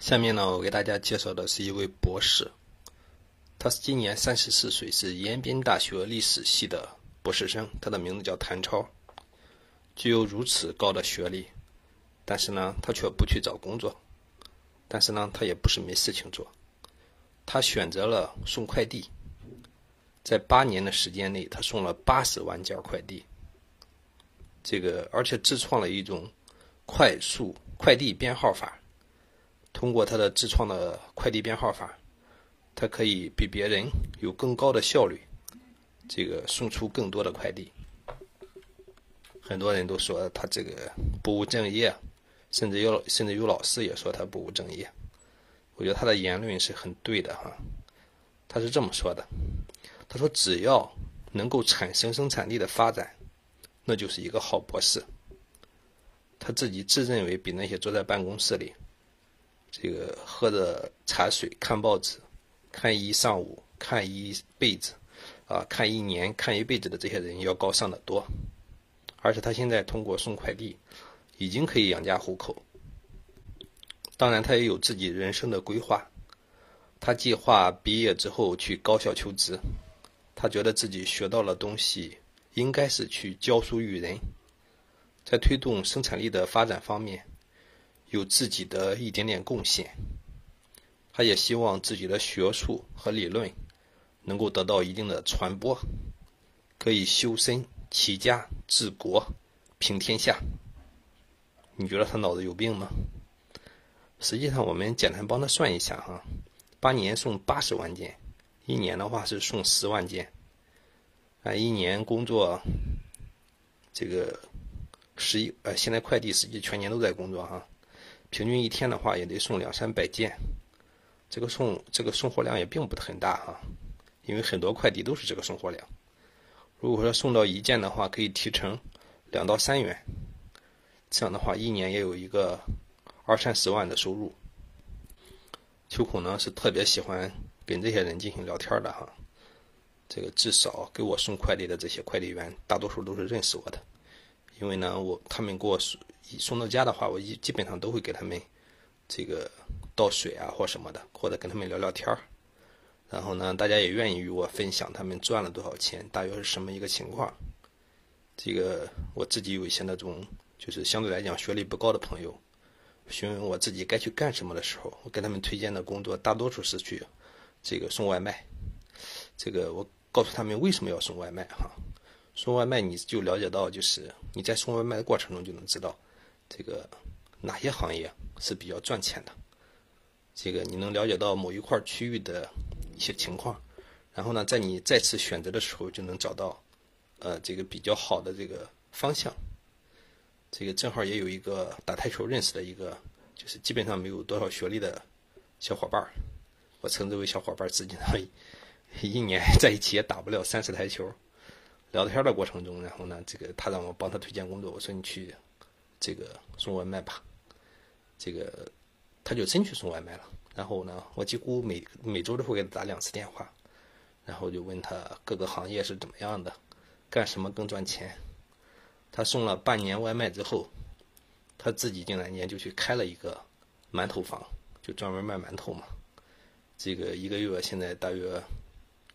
下面呢，我给大家介绍的是一位博士，他是今年三十四岁，是延边大学历史系的博士生，他的名字叫谭超。具有如此高的学历，但是呢，他却不去找工作，但是呢，他也不是没事情做，他选择了送快递，在八年的时间内，他送了八十万件快递。这个而且自创了一种快速快递编号法。通过他的自创的快递编号法，他可以比别人有更高的效率，这个送出更多的快递。很多人都说他这个不务正业，甚至有甚至有老师也说他不务正业。我觉得他的言论是很对的哈。他是这么说的：“他说只要能够产生生产力的发展，那就是一个好博士。”他自己自认为比那些坐在办公室里。这个喝着茶水看报纸，看一上午，看一辈子，啊，看一年，看一辈子的这些人要高尚的多。而且他现在通过送快递，已经可以养家糊口。当然，他也有自己人生的规划。他计划毕业之后去高校求职。他觉得自己学到了东西，应该是去教书育人，在推动生产力的发展方面。有自己的一点点贡献，他也希望自己的学术和理论能够得到一定的传播，可以修身齐家治国平天下。你觉得他脑子有病吗？实际上，我们简单帮他算一下哈，八年送八十万件，一年的话是送十万件，啊，一年工作这个十一呃，现在快递实际全年都在工作哈。平均一天的话也得送两三百件，这个送这个送货量也并不很大哈，因为很多快递都是这个送货量。如果说送到一件的话，可以提成两到三元，这样的话一年也有一个二三十万的收入。秋孔呢是特别喜欢跟这些人进行聊天的哈，这个至少给我送快递的这些快递员，大多数都是认识我的。因为呢，我他们给我送到家的话，我一基本上都会给他们这个倒水啊或什么的，或者跟他们聊聊天儿。然后呢，大家也愿意与我分享他们赚了多少钱，大约是什么一个情况。这个我自己有一些那种就是相对来讲学历不高的朋友，询问我自己该去干什么的时候，我给他们推荐的工作大多数是去这个送外卖。这个我告诉他们为什么要送外卖哈。送外卖，你就了解到，就是你在送外卖的过程中就能知道，这个哪些行业是比较赚钱的。这个你能了解到某一块区域的一些情况，然后呢，在你再次选择的时候，就能找到，呃，这个比较好的这个方向。这个正好也有一个打台球认识的一个，就是基本上没有多少学历的小伙伴儿，我称之为小伙伴儿，实际上一年在一起也打不了三十台球。聊天的过程中，然后呢，这个他让我帮他推荐工作，我说你去这个送外卖吧，这个他就真去送外卖了。然后呢，我几乎每每周都会给他打两次电话，然后就问他各个行业是怎么样的，干什么更赚钱。他送了半年外卖之后，他自己竟然间就去开了一个馒头房，就专门卖馒头嘛。这个一个月现在大约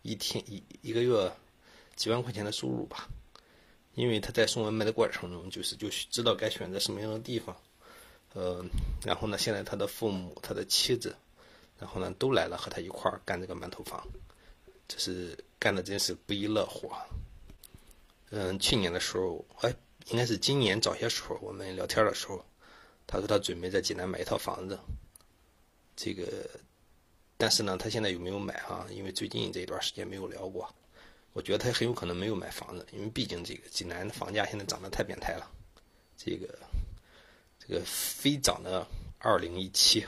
一天一一个月。几万块钱的收入吧，因为他在送外卖的过程中，就是就知道该选择什么样的地方，呃，然后呢，现在他的父母、他的妻子，然后呢，都来了和他一块儿干这个馒头房，这是干的真是不亦乐乎。嗯，去年的时候，哎，应该是今年早些时候我们聊天的时候，他说他准备在济南买一套房子，这个，但是呢，他现在有没有买哈？因为最近这一段时间没有聊过。我觉得他很有可能没有买房子，因为毕竟这个济南的房价现在涨得太变态了，这个这个飞涨的二零一七，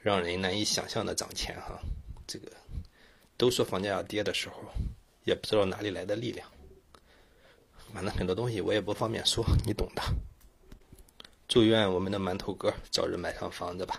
让人难以想象的涨钱哈。这个都说房价要跌的时候，也不知道哪里来的力量。反正很多东西我也不方便说，你懂的。祝愿我们的馒头哥早日买上房子吧。